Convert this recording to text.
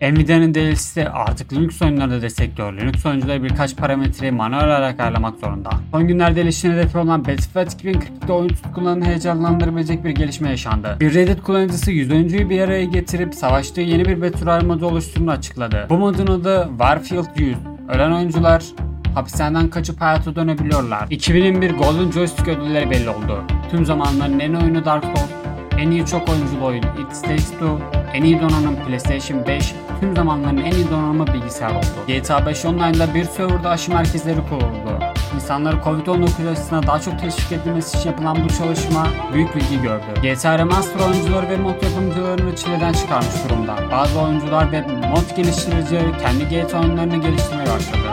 Nvidia'nın DLC'si artık Linux oyunlarında destekliyor. Linux oyuncuları birkaç parametreyi manuel olarak ayarlamak zorunda. Son günlerde erişim hedefi olan Battlefield 2042'de oyun tutkularını heyecanlandırabilecek bir gelişme yaşandı. Bir Reddit kullanıcısı 100 oyuncuyu bir araya getirip savaştığı yeni bir Battle modu oluşturduğunu açıkladı. Bu modun adı Warfield 100. Ölen oyuncular hapishaneden kaçıp hayata dönebiliyorlar. 2021 Golden Joystick ödülleri belli oldu. Tüm zamanların en oyunu Dark Souls, en iyi çok oyunculu oyun It Takes Two, en iyi donanım PlayStation 5, tüm zamanların en iyi donanımı bilgisayar oldu. GTA 5 Online'da bir serverda aşı merkezleri kuruldu. İnsanları Covid-19 aşısına daha çok teşvik edilmesi için yapılan bu çalışma büyük ilgi gördü. GTA Remaster oyuncuları ve mod yapımcılarını çileden çıkarmış durumda. Bazı oyuncular ve mod geliştiricileri kendi GTA oyunlarını geliştirmeye başladı.